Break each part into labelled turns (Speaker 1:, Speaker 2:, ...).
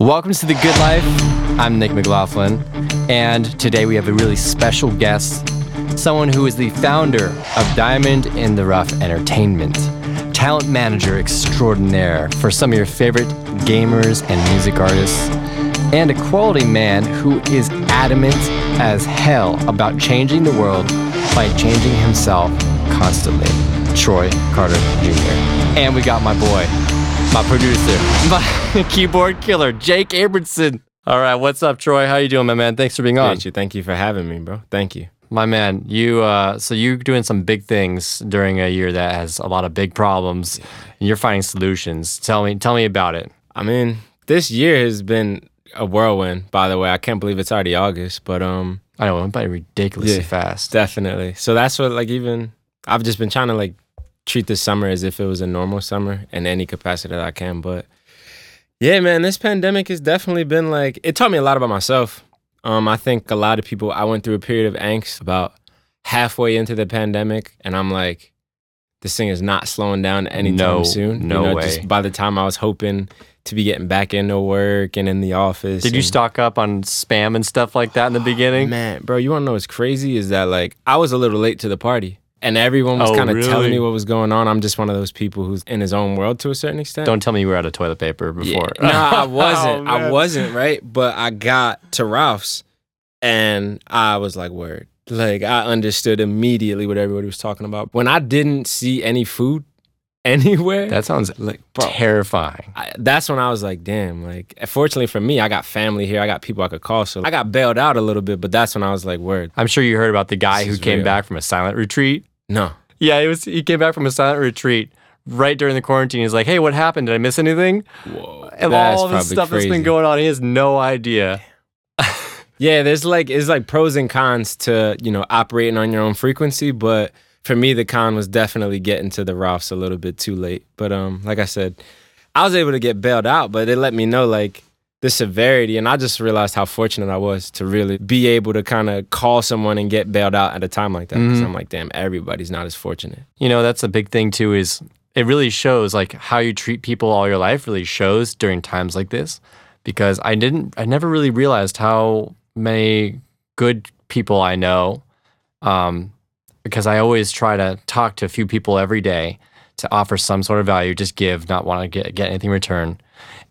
Speaker 1: Welcome to The Good Life. I'm Nick McLaughlin, and today we have a really special guest, someone who is the founder of Diamond in the Rough Entertainment, talent manager extraordinaire for some of your favorite gamers and music artists, and a quality man who is adamant as hell about changing the world by changing himself constantly. Troy Carter Jr. And we got my boy, my producer, my keyboard killer, Jake Abramson. All right, what's up, Troy? How you doing, my man? Thanks for being on.
Speaker 2: Thank you. Thank you for having me, bro. Thank you.
Speaker 1: My man, you uh, so you're doing some big things during a year that has a lot of big problems, and you're finding solutions. Tell me, tell me about it.
Speaker 2: I mean, this year has been a whirlwind. By the way, I can't believe it's already August, but um,
Speaker 1: I know it went by ridiculously
Speaker 2: Yeah.
Speaker 1: fast.
Speaker 2: definitely. So that's what like even I've just been trying to like treat this summer as if it was a normal summer in any capacity that I can. But yeah, man, this pandemic has definitely been like it taught me a lot about myself. Um, I think a lot of people I went through a period of angst about halfway into the pandemic, and I'm like, this thing is not slowing down anytime
Speaker 1: No,
Speaker 2: soon.
Speaker 1: no way.
Speaker 2: Just by the time I was hoping to be getting back into work and in the office.
Speaker 1: Did you stock up on spam and stuff like that in the beginning?
Speaker 2: Man, bro, you want to know what's crazy is that like I was a little late to the party. And everyone was
Speaker 1: Oh,
Speaker 2: kind of telling me what was going on. I'm just one of those people who's in his own world to a certain extent.
Speaker 1: Don't tell me you were out of toilet paper
Speaker 2: Yeah.
Speaker 1: before.
Speaker 2: No, I
Speaker 1: Oh,
Speaker 2: wasn't. I wasn't, right? But I got to Ralphs and I was like, word. Like I understood immediately what everybody was talking about. When I didn't see any food anywhere,
Speaker 1: That sounds
Speaker 2: like bro,
Speaker 1: terrifying.
Speaker 2: I, that's when I was like, damn. Like, eh, fortunately for me, I got family here. I got people I could call. So I got bailed out a little bit, but that's when I was like, word.
Speaker 1: I'm sure you heard about the guy
Speaker 2: This
Speaker 1: who came
Speaker 2: real.
Speaker 1: back from a silent retreat.
Speaker 2: No.
Speaker 1: Yeah, he was. He came back from a silent retreat right during the quarantine. He's like, "Hey, what happened? Did I miss anything?"
Speaker 2: Whoa.
Speaker 1: And all this
Speaker 2: probably
Speaker 1: stuff that's been going on, he has no idea.
Speaker 2: Yeah, there's like it's like pros and cons to you know operating on your own frequency, but for me the con was definitely getting to the Ralphs a little bit too late. But um, like I said, I was able to get bailed out, but it let me know like the severity, and I just realized how fortunate I was to really be able to kind of call someone and get bailed out at a time like that. Because
Speaker 1: Mhm.
Speaker 2: I'm like, damn, everybody's not as fortunate.
Speaker 1: You know, that's a big thing too. Is it really shows like how you treat people all your life really shows during times like this. Because I didn't, I never really realized how many good people I know. Um, because I always try to talk to a few people every day to offer some sort of value, just give, not want to get get anything in return.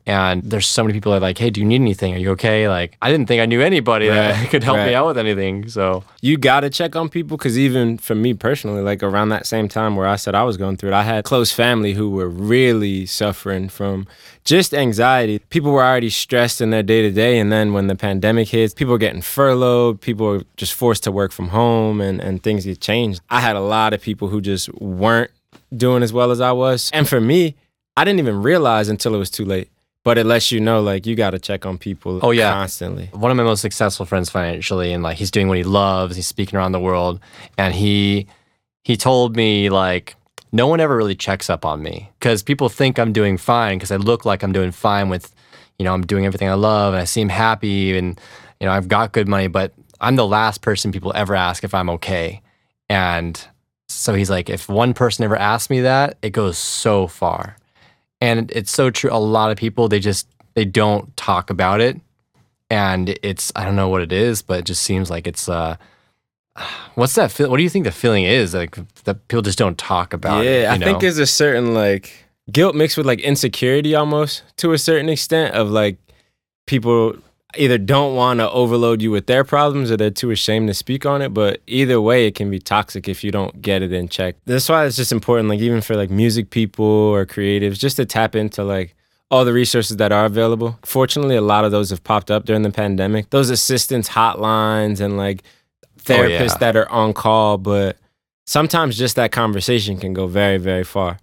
Speaker 1: And there's so many people that are like, hey, do you need anything? Are you okay? Like, I didn't think I knew anybody that could help me out with anything. So
Speaker 2: you gotta check on people because even for me personally, like around that same time where I said I was going through it, I had close family who were really suffering from just anxiety. People were already stressed in their day to day, and then when the pandemic hits, people were getting furloughed, people were just forced to work from home, and and things get changed. I had a lot of people who just weren't doing as well as I was, and for me, I didn't even realize until it was too late. But it lets you know, like you got to check on people.
Speaker 1: Oh, yeah.
Speaker 2: constantly.
Speaker 1: one of my most successful friends financially and like he's doing what he loves he's speaking around the world and he he told me like no one ever really checks up on me because people think i'm doing fine because i look like i'm doing fine with you know i'm doing everything i love and i seem happy and you know i've got good money but i'm the last person people ever ask if i'm okay and so he's like if one person ever asks me that it goes so far and it's so true a lot of people they just they don't talk about it and it's I don't know what it is, but it just seems like it's uh, what's that feel? What do you think the feeling is like that people just don't talk about? it,
Speaker 2: Yeah, I
Speaker 1: you
Speaker 2: think there's a certain like guilt mixed with like insecurity almost to a certain extent of like people either don't want to overload you with their problems or they're too ashamed to speak on it. But either way, it can be toxic if you don't get it in check. That's why it's just important, like even for like music people or creatives, just to tap into like all the resources that are available. Fortunately, a lot of those have popped up during the pandemic. Those assistance hotlines and like oh, therapists
Speaker 1: yeah.
Speaker 2: that are on call, but sometimes just that conversation can go very, very far.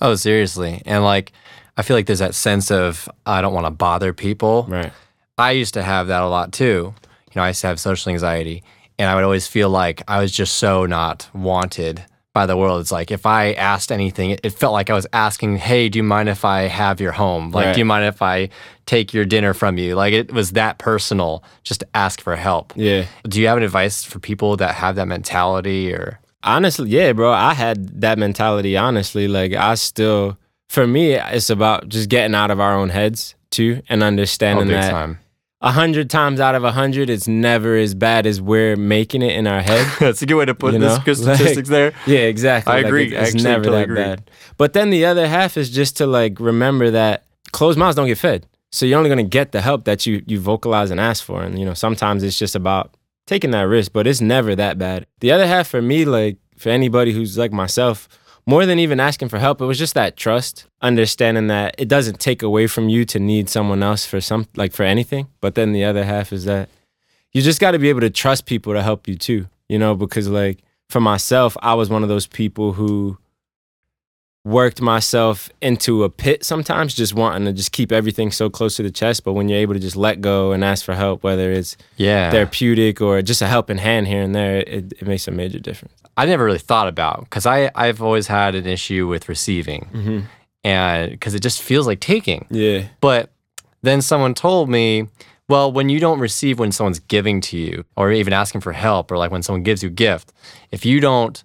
Speaker 1: oh seriously, and like I feel like there's that sense of I don't want to bother people.
Speaker 2: Right.
Speaker 1: I used to have that a lot too. You know, I used to have social anxiety, and I would always feel like I was just so not wanted by the world. It's like if I asked anything, it, it felt like I was asking, "Hey, do you mind if I have your home? Like,
Speaker 2: Right.
Speaker 1: do you mind if I take your dinner from you?" Like it was that personal, just to ask for help.
Speaker 2: Yeah.
Speaker 1: Do you have any advice for people that have that mentality, or
Speaker 2: Honestly, yeah, bro. I had that mentality, honestly. Like, I still, for me, it's about just getting out of our own heads too, and
Speaker 1: Oh,
Speaker 2: understanding
Speaker 1: big
Speaker 2: that
Speaker 1: time.
Speaker 2: A hundred times out of a hundred, it's never as bad as we're making it in our head.
Speaker 1: That's a good way to put
Speaker 2: You
Speaker 1: this
Speaker 2: know?
Speaker 1: good
Speaker 2: Like-
Speaker 1: statistics there.
Speaker 2: Yeah, exactly.
Speaker 1: I
Speaker 2: Like,
Speaker 1: agree.
Speaker 2: it- it's
Speaker 1: actually
Speaker 2: never
Speaker 1: totally
Speaker 2: that
Speaker 1: agree.
Speaker 2: bad. But then the other half is just to like remember that closed mouths don't get fed. So you're only gonna get the help that you you vocalize and ask for. And you know, sometimes it's just about taking that risk, but it's never that bad. The other half for me, like for anybody who's like myself, more than even asking for help, it was just that trust, understanding that it doesn't take away from you to need someone else for some like for anything. But then the other half is that you just got to be able to trust people to help you too, you know, because like for myself, I was one of those people who worked myself into a pit sometimes just wanting to just keep everything so close to the chest but when you're able to just let go and ask for help whether it's
Speaker 1: Yeah.
Speaker 2: therapeutic or just a helping hand here and there it, it makes a major difference
Speaker 1: I never really thought about because I I've always had an issue with receiving,
Speaker 2: mm-hmm.
Speaker 1: and because it just feels like taking.
Speaker 2: yeah
Speaker 1: But then someone told me, well, when you don't receive when someone's giving to you, or even asking for help, or like when someone gives you a gift, if you don't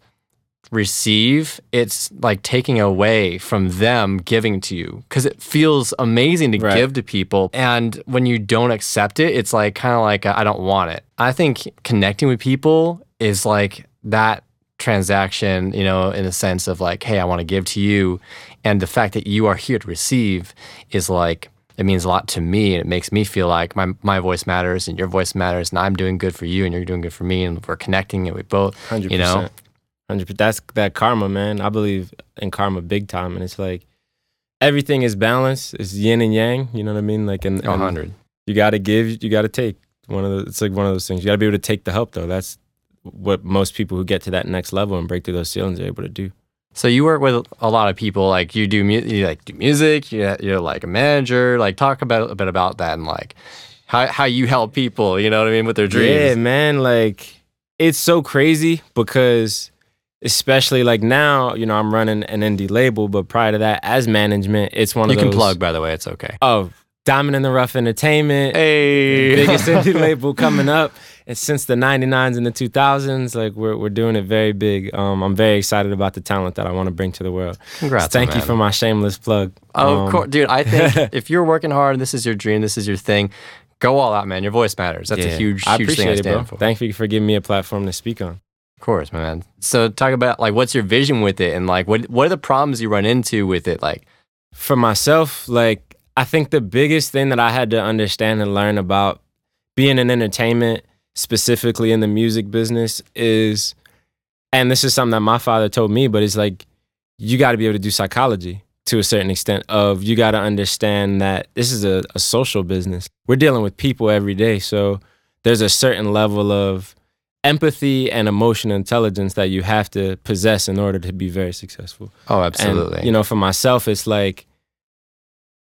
Speaker 1: receive, it's like taking away from them giving to you because it feels amazing to
Speaker 2: Right.
Speaker 1: give to people. And when you don't accept it, it's like kind of like, I don't want it. I think connecting with people is like that transaction, you know, in the sense of like, hey, I want to give to you. And the fact that you are here to receive is like, it means a lot to me and it makes me feel like my, my voice matters and your voice matters and I'm doing good for you and you're doing good for me and we're connecting and we both,
Speaker 2: 100
Speaker 1: you know,
Speaker 2: 100%. that's that karma man i believe in karma big time and it's like everything is balanced. it's yin and yang you know what i mean like and
Speaker 1: 100.
Speaker 2: you got to give you got to take one of the it's like one of those things you got to be able to take the help though that's what most people who get to that next level and break through those ceilings are able to do
Speaker 1: So you work with a lot of people, like you do, mu- you like do music. You, you're like a manager. Like talk about a bit about that and like how how you help people. You know what I mean with their dreams.
Speaker 2: Yeah, man. Like it's so crazy because especially like now, you know, I'm running an indie label, but prior to that, as management, it's one
Speaker 1: you
Speaker 2: of those.
Speaker 1: You can plug by the way. It's okay.
Speaker 2: Oh, Diamond in the Rough Entertainment.
Speaker 1: Hey,
Speaker 2: Biggest indie label coming up. And since the 99s and the 2000s, like we're, we're doing it very big. Um, I'm very excited about the talent that I want to bring to the world.
Speaker 1: Congrats,
Speaker 2: So thank
Speaker 1: man.
Speaker 2: you for my shameless plug.
Speaker 1: Oh,
Speaker 2: Um,
Speaker 1: of course, dude. I think if you're working hard, and this is your dream, this is your thing. Go all out, man. Your voice matters. That's a
Speaker 2: yeah.
Speaker 1: huge,
Speaker 2: I
Speaker 1: huge thing
Speaker 2: appreciate
Speaker 1: I
Speaker 2: it,
Speaker 1: stand
Speaker 2: bro.
Speaker 1: for.
Speaker 2: Thank you for giving me a platform to speak on.
Speaker 1: Of course, man. So talk about like what's your vision with it, and like what what are the problems you run into with it? Like,
Speaker 2: for myself, like I think the biggest thing that I had to understand and learn about being in entertainment, specifically in the music business, is, and this is something that my father told me, but it's like you got to be able to do psychology to a certain extent. Of you got to understand that this is a, a social business. We're dealing with people every day, so there's a certain level of empathy and emotional intelligence that you have to possess in order to be very successful.
Speaker 1: oh,
Speaker 2: And,
Speaker 1: absolutely.
Speaker 2: you know, for myself, it's like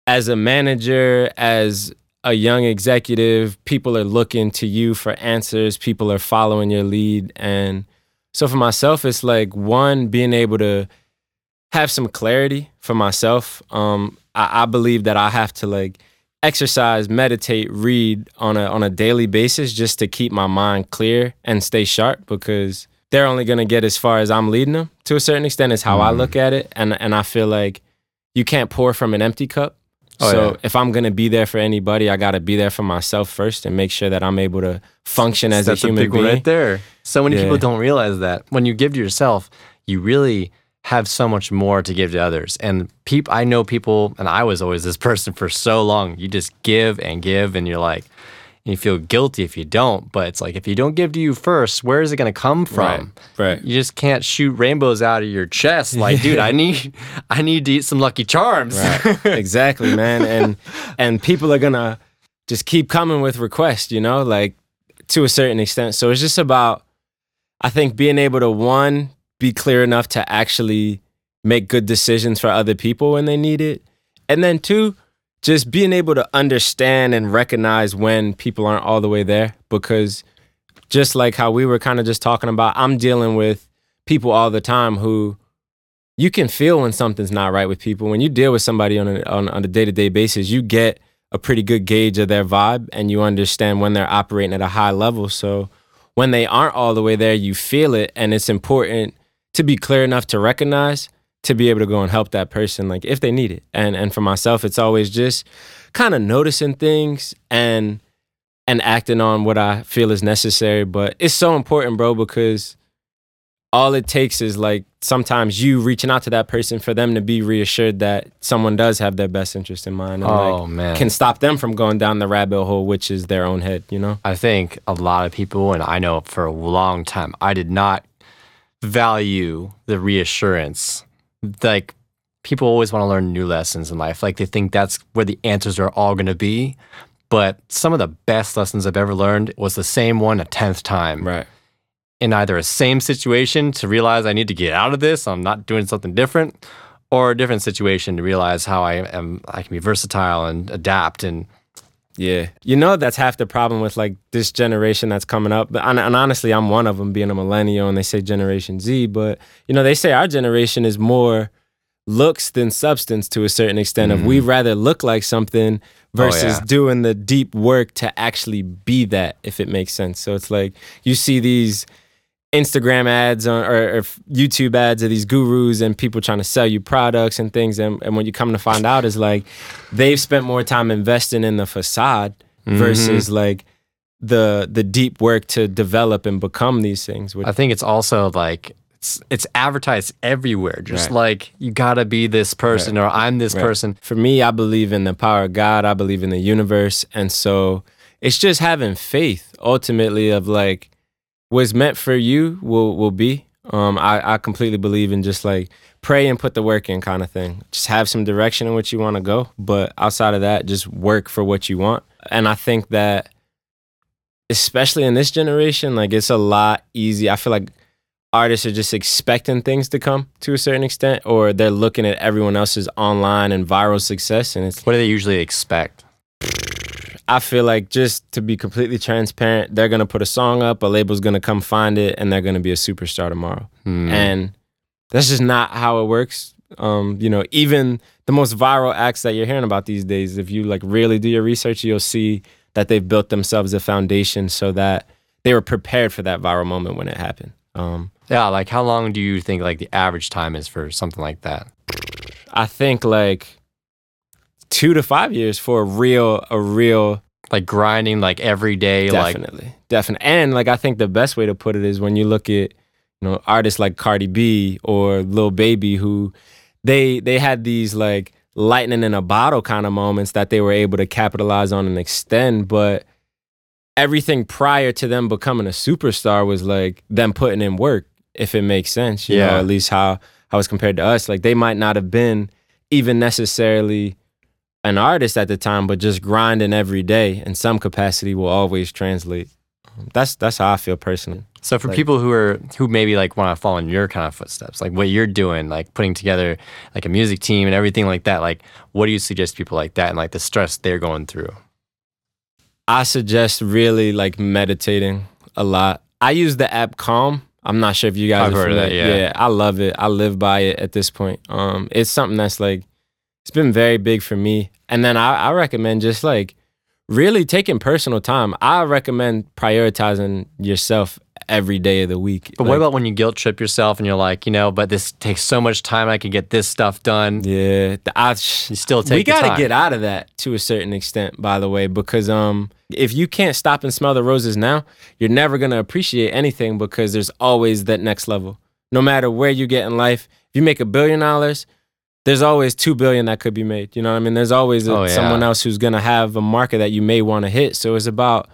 Speaker 2: as a manager, as a young executive, people are looking to you for answers. People are following your lead. And so for myself, it's like one, being able to have some clarity for myself. Um, I, I believe that I have to like exercise, meditate, read on a on a daily basis just to keep my mind clear and stay sharp because they're only gonna get as far as I'm leading them to a certain extent is how I
Speaker 1: Mm.
Speaker 2: look at it. And and I feel like you can't pour from an empty cup.
Speaker 1: Oh,
Speaker 2: so
Speaker 1: yeah.
Speaker 2: if I'm gonna be there for anybody, I gotta be there for myself first and make sure that I'm able to function as
Speaker 1: That's
Speaker 2: a human
Speaker 1: big
Speaker 2: being.
Speaker 1: right there. So many
Speaker 2: Yeah.
Speaker 1: people don't realize that when you give to yourself, you really have so much more to give to others. And peop, I know people, and I was always this person for so long. You just give and give, and you're like, you feel guilty if you don't. But it's like if you don't give to you first, where is it going to come from?
Speaker 2: Right.
Speaker 1: You just can't shoot rainbows out of your chest. Like, dude, I need, I need to eat some Lucky Charms.
Speaker 2: Right. exactly, man. And and people are gonna just keep coming with requests, you know, like to a certain extent. So it's just about I think being able to one, be clear enough to actually make good decisions for other people when they need it. And then two, just being able to understand and recognize when people aren't all the way there. Because just like how we were kind of just talking about, I'm dealing with people all the time who you can feel when something's not right with people. When you deal with somebody on a, on, on a day-to-day basis, you get a pretty good gauge of their vibe and you understand when they're operating at a high level. So when they aren't all the way there, you feel it. And it's important to be clear enough to recognize, to be able to go and help that person like if they need it. And and for myself it's always just kind of noticing things and and acting on what I feel is necessary, but it's so important, bro, because all it takes is like sometimes you reaching out to that person for them to be reassured that someone does have their best interest in mind and
Speaker 1: Oh,
Speaker 2: like
Speaker 1: man.
Speaker 2: can stop them from going down the rabbit hole which is their own head you know
Speaker 1: I think a lot of people, and I know for a long time, I did not value the reassurance. Like, people always want to learn new lessons in life. Like, they think that's where the answers are all going to be. But some of the best lessons I've ever learned was the same one a 10th time.
Speaker 2: right
Speaker 1: In either a same situation to realize I need to get out of this, I'm not doing something different, or a different situation to realize how I am, I can be versatile and adapt and
Speaker 2: yeah. You know that's half the problem with like this generation that's coming up But- and, and honestly i'm one of them being a millennial and they say generation z but you know they say our generation is more looks than substance to a certain extent of we mm. rather look like something oh, versus
Speaker 1: yeah.
Speaker 2: doing the deep work to actually be that if it makes sense. So it's like you see these Instagram ads or, or YouTube ads of these gurus and people trying to sell you products and things. And, and what you come to find out is like they've spent more time investing in the facade mm-hmm. versus like the the deep work to develop and become these things. Which,
Speaker 1: I think it's also like it's it's advertised everywhere. Just
Speaker 2: Right.
Speaker 1: like you gotta be this person or I'm this
Speaker 2: Right.
Speaker 1: person.
Speaker 2: For me, I believe in the power of God. I believe in the universe. And so it's just having faith ultimately of like what's meant for you will will be. Um, I, I completely believe in just like pray and put the work in kind of thing. Just have some direction in which you want to go. But outside of that, just work for what you want. And I think that especially in this generation, like it's a lot easy. I feel like artists are just expecting things to come to a certain extent, or they're looking at everyone else's online and viral success. And it's,
Speaker 1: What do they usually expect?
Speaker 2: I feel like just to be completely transparent, they're gonna put a song up, a label's gonna come find it, and they're gonna be a superstar tomorrow.
Speaker 1: Hmm.
Speaker 2: And that's just not how it works. Um, you know, even the most viral acts that you're hearing about these days, if you like really do your research, you'll see that they've built themselves a foundation so that they were prepared for that viral moment when it happened. Um,
Speaker 1: yeah, like how long do you think like the average time is for something like that?
Speaker 2: I think like two to five years for a real, a real
Speaker 1: Like grinding like every day, like
Speaker 2: definitely, definitely. And like I think the best way to put it is when you look at you know artists like Cardi B or Lil Baby who they they had these like lightning in a bottle kind of moments that they were able to capitalize on and extend, but everything prior to them becoming a superstar was like them putting in work, if it makes sense. You know,
Speaker 1: Yeah.
Speaker 2: at least how how it's compared to us. Like they might not have been even necessarily an artist at the time, but just grinding every day in some capacity will always translate. That's that's how I feel personally.
Speaker 1: So for
Speaker 2: Like-
Speaker 1: people who are who maybe like want to follow in your kind of footsteps, like what you're doing, like putting together like a music team and everything like that, like what do you suggest people like that and like the stress they're going through?
Speaker 2: I suggest really like meditating a lot. I use the app Calm. I'm not sure if you guys
Speaker 1: I've heard of that, yeah.
Speaker 2: I love it. I live by it at this point. Um, it's something that's like it's been very big for me. And then I, I recommend just like really taking personal time. I recommend prioritizing yourself every day of the week.
Speaker 1: But
Speaker 2: Like,
Speaker 1: what about when you guilt trip yourself and you're like, you know, but this takes so much time, I can get this stuff done.
Speaker 2: Yeah, I,
Speaker 1: You still take
Speaker 2: we gotta get out of that to a certain extent, by the way, because um, if you can't stop and smell the roses now, you're never gonna appreciate anything because there's always that next level. No matter where you get in life, if you make a billion dollars, there's always two billion that could be made. You know what I mean? There's always a,
Speaker 1: Oh, yeah.
Speaker 2: someone else who's gonna have a market that you may want to hit. So it's about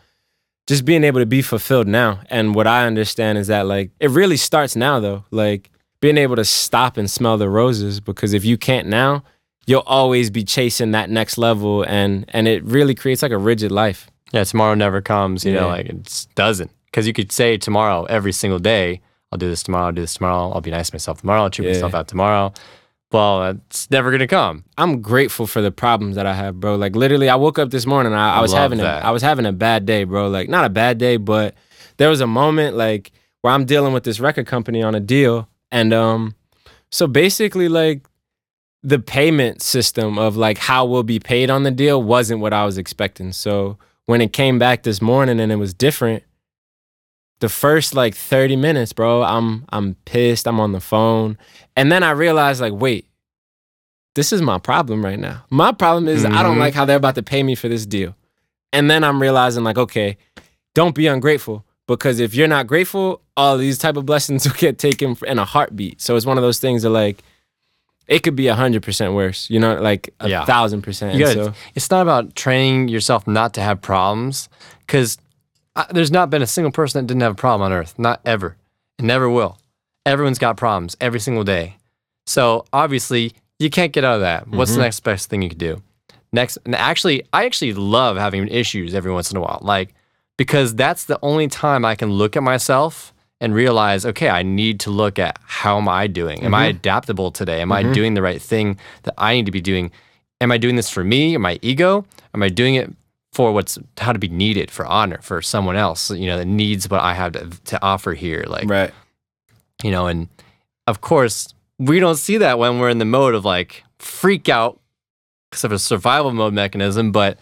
Speaker 2: just being able to be fulfilled now. And what I understand is that like it really starts now though. Like being able to stop and smell the roses because if you can't now, you'll always be chasing that next level and and it really creates like a rigid life.
Speaker 1: Yeah, tomorrow never comes, you know, like it doesn't. Because you could say tomorrow every single day, I'll do this tomorrow, I'll do this tomorrow, I'll be nice to myself tomorrow, I'll treat
Speaker 2: Yeah.
Speaker 1: myself out tomorrow. Well, it's never gonna come.
Speaker 2: I'm grateful for the problems that I have, bro. Like literally, I woke up this morning. I, I was
Speaker 1: love
Speaker 2: having a. I was having a bad day, bro. Like not a bad day, but there was a moment like where I'm dealing with this record company on a deal, and um, so basically like the payment system of like how we'll be paid on the deal wasn't what I was expecting. So when it came back this morning and it was different, the first like 30 minutes, bro, I'm I'm pissed, I'm on the phone. And then I realized like, wait, this is my problem right now. My problem is I don't
Speaker 1: Mhm.
Speaker 2: like how they're about to pay me for this deal. And then I'm realizing like, okay, don't be ungrateful because if you're not grateful, all these type of blessings will get taken in a heartbeat. So it's one of those things that like it could be a hundred percent worse, you know, like a
Speaker 1: Yeah.
Speaker 2: thousand percent.
Speaker 1: Gotta,
Speaker 2: so,
Speaker 1: it's not about training yourself not to have problems, because there's not been a single person that didn't have a problem on Earth. Not ever. and never will. Everyone's got problems every single day. So obviously, you can't get out of that. What's
Speaker 2: Mhm.
Speaker 1: the next best thing you could do? Next, and actually, I actually love having issues every once in a while, like because that's the only time I can look at myself and realize, okay, I need to look at how am I doing? Am I adaptable today? Am I doing the right thing that I need to be doing? Am I doing this for me, Am I ego? Am I doing it for what's how to be needed for honor for someone else? You know, that needs what I have to, to offer here. Like,
Speaker 2: right.
Speaker 1: you know, and of course, we don't see that when we're in the mode of like freak out because of a survival mode mechanism. But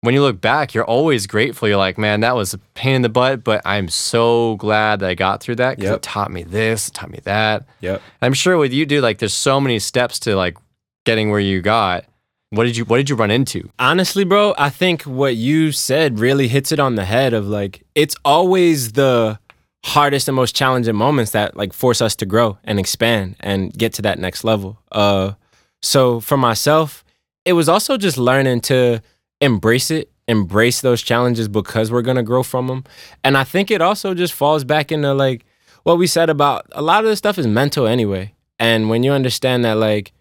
Speaker 1: when you look back, you're always grateful. You're like, man, that was a pain in the butt, but I'm so glad that I got through that because
Speaker 2: Yep.
Speaker 1: it taught me this, it taught me that.
Speaker 2: Yep.
Speaker 1: I'm sure with you, dude, like there's so many steps to like getting where you got. What did you What did you run into?
Speaker 2: Honestly, bro, I think what you said really hits it on the head of like it's always the hardest and most challenging moments that like force us to grow and expand and get to that next level. Uh so for myself, it was also just learning to embrace it, embrace those challenges because we're to grow from them. And I think it also just falls back into like what we said about a lot of this stuff is mental anyway. And when you understand that like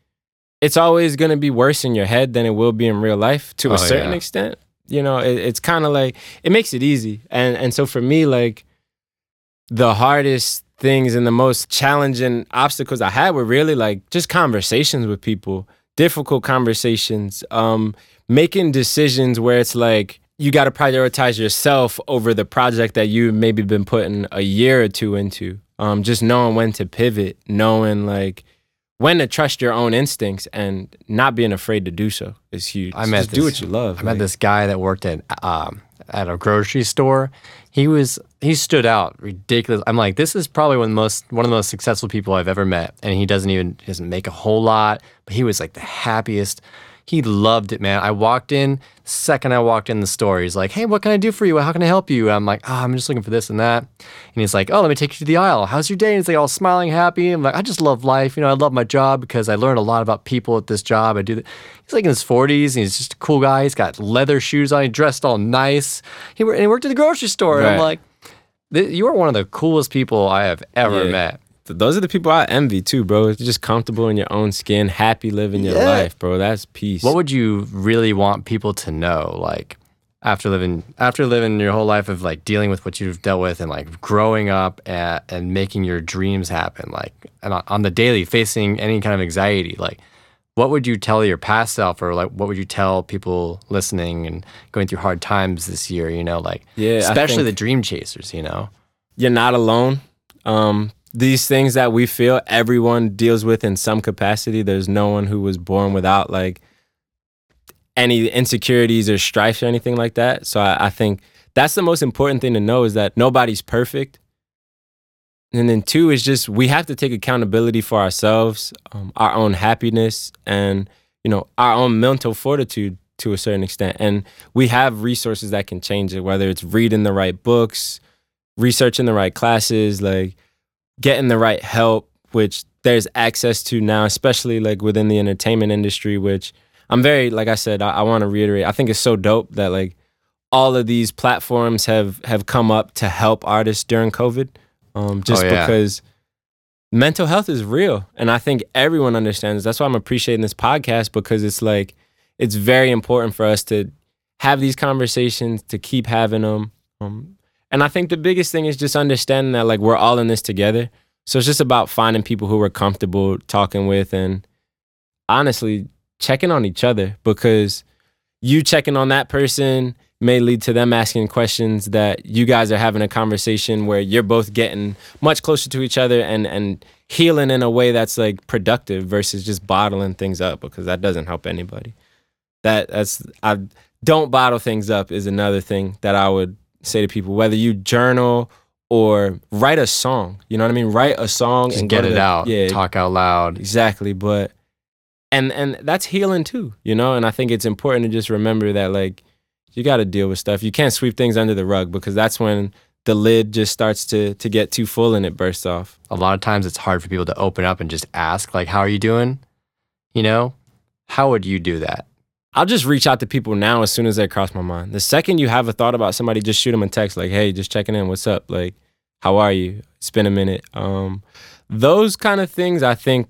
Speaker 2: it's always going to be worse in your head than it will be in real life to
Speaker 1: Oh,
Speaker 2: a certain
Speaker 1: yeah.
Speaker 2: extent. You know, it, it's kind of like it makes it easy. And and so for me like the hardest things and the most challenging obstacles I had were really like just conversations with people, difficult conversations, um, making decisions where it's like you got to prioritize yourself over the project that you've maybe been putting a year or two into. Um, just knowing when to pivot, knowing like when to trust your own instincts and not being afraid to do so is huge.
Speaker 1: I met
Speaker 2: just do
Speaker 1: this-
Speaker 2: what you love.
Speaker 1: I met this guy that worked at um, at a grocery store. He was he stood out ridiculous. I'm like, this is probably one of the most one of the most successful people I've ever met, and he doesn't even he doesn't make a whole lot, but he was like the happiest. He loved it, man. I walked in, second I walked in the store, he's like, "Hey, what can I do for you? How can I help you?" I'm like, "Oh, I'm just looking for this and that." And he's like, "Oh, let me take you to the aisle. How's your day?" And he's like, all smiling, happy. I'm like, "I just love life. You know, I love my job because I learned a lot about people at this job. I do." Th-. He's like in his 40s, and he's just a cool guy. He's got leather shoes on. He dressed all nice. He, and he worked at the grocery store. And I'm like, "You are one of the coolest people I have ever
Speaker 2: Yeah.
Speaker 1: met."
Speaker 2: Th- Those are the people I envy too, bro. You're just comfortable in your own skin, happy living your
Speaker 1: Yeah.
Speaker 2: life, bro. That's peace.
Speaker 1: What would you really want people to know, like after living after living your whole life of like dealing with what you've dealt with and like growing up at, and making your dreams happen, like and on, on the daily facing any kind of anxiety, like what would you tell your past self, or like what would you tell people listening and going through hard times this year? You know, like
Speaker 2: Yeah,
Speaker 1: especially
Speaker 2: think-
Speaker 1: the dream chasers. You know,
Speaker 2: you're not alone. Um, these things that we feel, everyone deals with in some capacity. There's no one who was born without like any insecurities or strife or anything like that. So I, I think that's the most important thing to know is that nobody's perfect. And then two is just we have to take accountability for ourselves, um, our own happiness, and you know our own mental fortitude to a certain extent. And we have resources that can change it, whether it's reading the right books, researching the right classes, like getting the right help, which there's access to now, especially like within the entertainment industry, which I'm very, like I said, I, I want to reiterate. I think it's so dope that like all of these platforms have have come up to help artists during COVID, um, just
Speaker 1: Oh, yeah.
Speaker 2: because mental health is real, and I think everyone understands. That's why I'm appreciating this podcast because it's like it's very important for us to have these conversations, to keep having them. Um, and I think the biggest thing is just understanding that like we're all in this together. So it's just about finding people who we're comfortable talking with and honestly checking on each other because you checking on that person may lead to them asking questions that you guys are having a conversation where you're both getting much closer to each other and and healing in a way that's like productive versus just bottling things up because that doesn't help anybody. That that's I don't bottle things up is another thing that I would say to people whether you journal or write a song. You know what I mean? Write a song
Speaker 1: Just
Speaker 2: and
Speaker 1: get it
Speaker 2: the-
Speaker 1: out.
Speaker 2: Yeah,
Speaker 1: Talk out loud.
Speaker 2: exactly. But and and that's healing too. You know, and I think it's important to just remember that like you got to deal with stuff. You can't sweep things under the rug because that's when the lid just starts to to get too full and it bursts off.
Speaker 1: A lot of times it's hard for people to open up and just ask, like, how are you doing? You know? How would you do that?
Speaker 2: I'll just reach out to people now as soon as they cross my mind. The second you have a thought about somebody, just shoot them a text like, "Hey, just checking in. What's up? Like, how are you? It's been a minute." Um, those kind of things, I think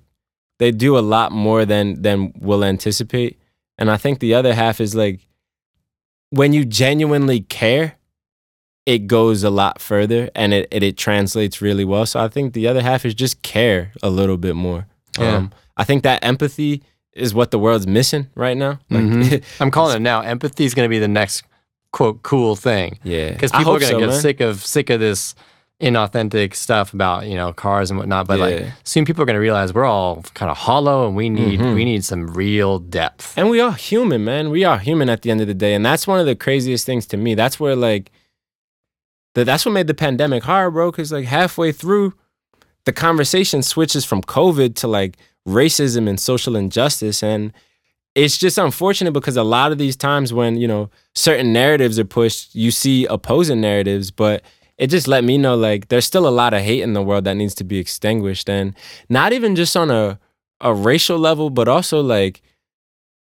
Speaker 2: they do a lot more than than we'll anticipate. And I think the other half is like when you genuinely care, it goes a lot further and it it, it translates really well. So I think the other half is just care a little bit more.
Speaker 1: Yeah.
Speaker 2: Um, I think that empathy is what the world's missing right now. Like,
Speaker 1: Mhm. I'm calling it now. Empathy is going to be the next quote cool thing
Speaker 2: Yeah,
Speaker 1: because people are going to
Speaker 2: so,
Speaker 1: get
Speaker 2: man.
Speaker 1: sick of sick of this inauthentic stuff about you know cars and whatnot. But like
Speaker 2: Yeah.
Speaker 1: soon people are going to realize we're all kind of hollow and we need
Speaker 2: Mhm.
Speaker 1: we need some real depth.
Speaker 2: And we are human, man. We are human at the end of the day, and that's one of the craziest things to me. That's where like, that that's what made the pandemic hard, bro. Because like halfway through, the conversation switches from COVID to like racism and social injustice, and it's just unfortunate because a lot of these times when you know certain narratives are pushed, you see opposing narratives, but it just let me know like there's still a lot of hate in the world that needs to be extinguished, and not even just on a a racial level, but also like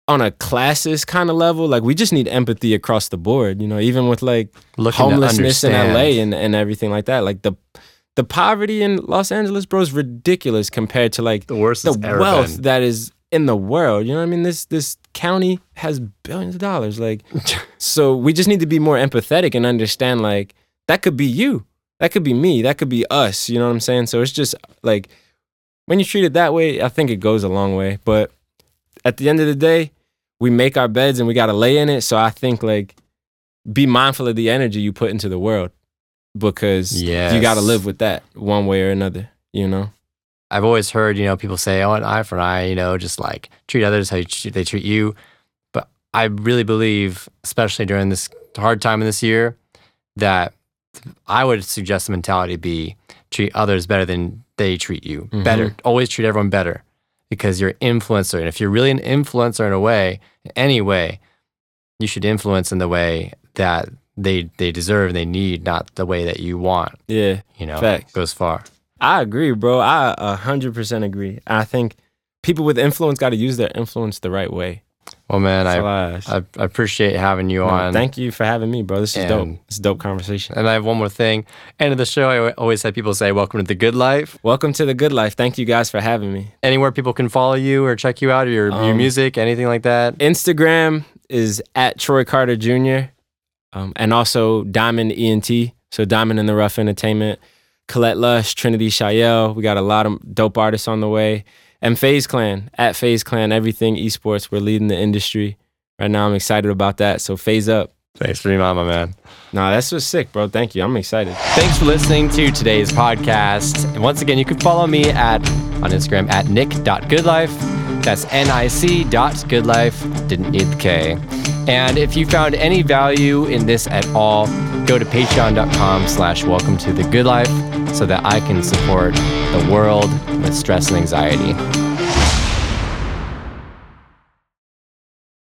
Speaker 2: on a classist kind of level. Like we just need empathy across the board, you know, even with like
Speaker 1: Looking
Speaker 2: homelessness in. LA and, and everything like that. Like the the poverty in Los Angeles, bro, is ridiculous compared to like
Speaker 1: The worst
Speaker 2: the wealth that is in the world. You know what I mean? This this county has billions of dollars. Like so we just need to be more empathetic and understand like that could be you. That could be me. That could be us. You know what I'm saying? So it's just like when you treat it that way, I think it goes a long way. But at the end of the day, we make our beds and we gotta lay in it. So I think like be mindful of the energy you put into the world because you gotta live with that one way or another, you know?
Speaker 1: I've always heard, you know, people say, "Oh, an eye for an eye," you know, just like treat others how you they treat you. But I really believe, especially during this hard time in this year, that I would suggest the mentality be treat others better than they treat you.
Speaker 2: Mhm.
Speaker 1: Better, always treat everyone better because you're an influencer, and if you're really an influencer in a way, in any way, you should influence in the way that they they deserve and they need, not the way that you want.
Speaker 2: Yeah.
Speaker 1: You know,
Speaker 2: Facts.
Speaker 1: goes far.
Speaker 2: I agree, bro. I a hundred percent agree. I think people with influence got to use their influence the right way.
Speaker 1: Well, man, I
Speaker 2: I.
Speaker 1: I, appreciate having you
Speaker 2: No,
Speaker 1: on.
Speaker 2: thank you for having me, bro. This is dope.
Speaker 1: And-
Speaker 2: It's a dope conversation.
Speaker 1: and I have one more thing. End of the show, I always have people say, "Welcome to the good life."
Speaker 2: Welcome to the good life. Thank you guys for having me.
Speaker 1: Anywhere people can follow you or check you out, or your your
Speaker 2: Um,
Speaker 1: music, anything like that.
Speaker 2: Instagram is at Troy Carter Jr. Um, and also Diamond ENT. So Diamond in the Rough Entertainment. Colette Lush, Trinity Shayel. We got a lot of dope artists on the way. And FaZe Clan, at FaZe Clan, everything esports. We're leading the industry. Right now, I'm excited about that. So FaZe up.
Speaker 1: Thanks for being on, my man.
Speaker 2: Nah, that's just sick, bro. Thank you. I'm excited.
Speaker 1: Thanks for listening to today's podcast. And once again, you can follow me at on Instagram at nick.goodlife. That's N-I-C dot goodlife. Didn't need the K. And if you found any value in this at all, go to patreon.com slash welcome to the good life so that I can support the world with stress and anxiety.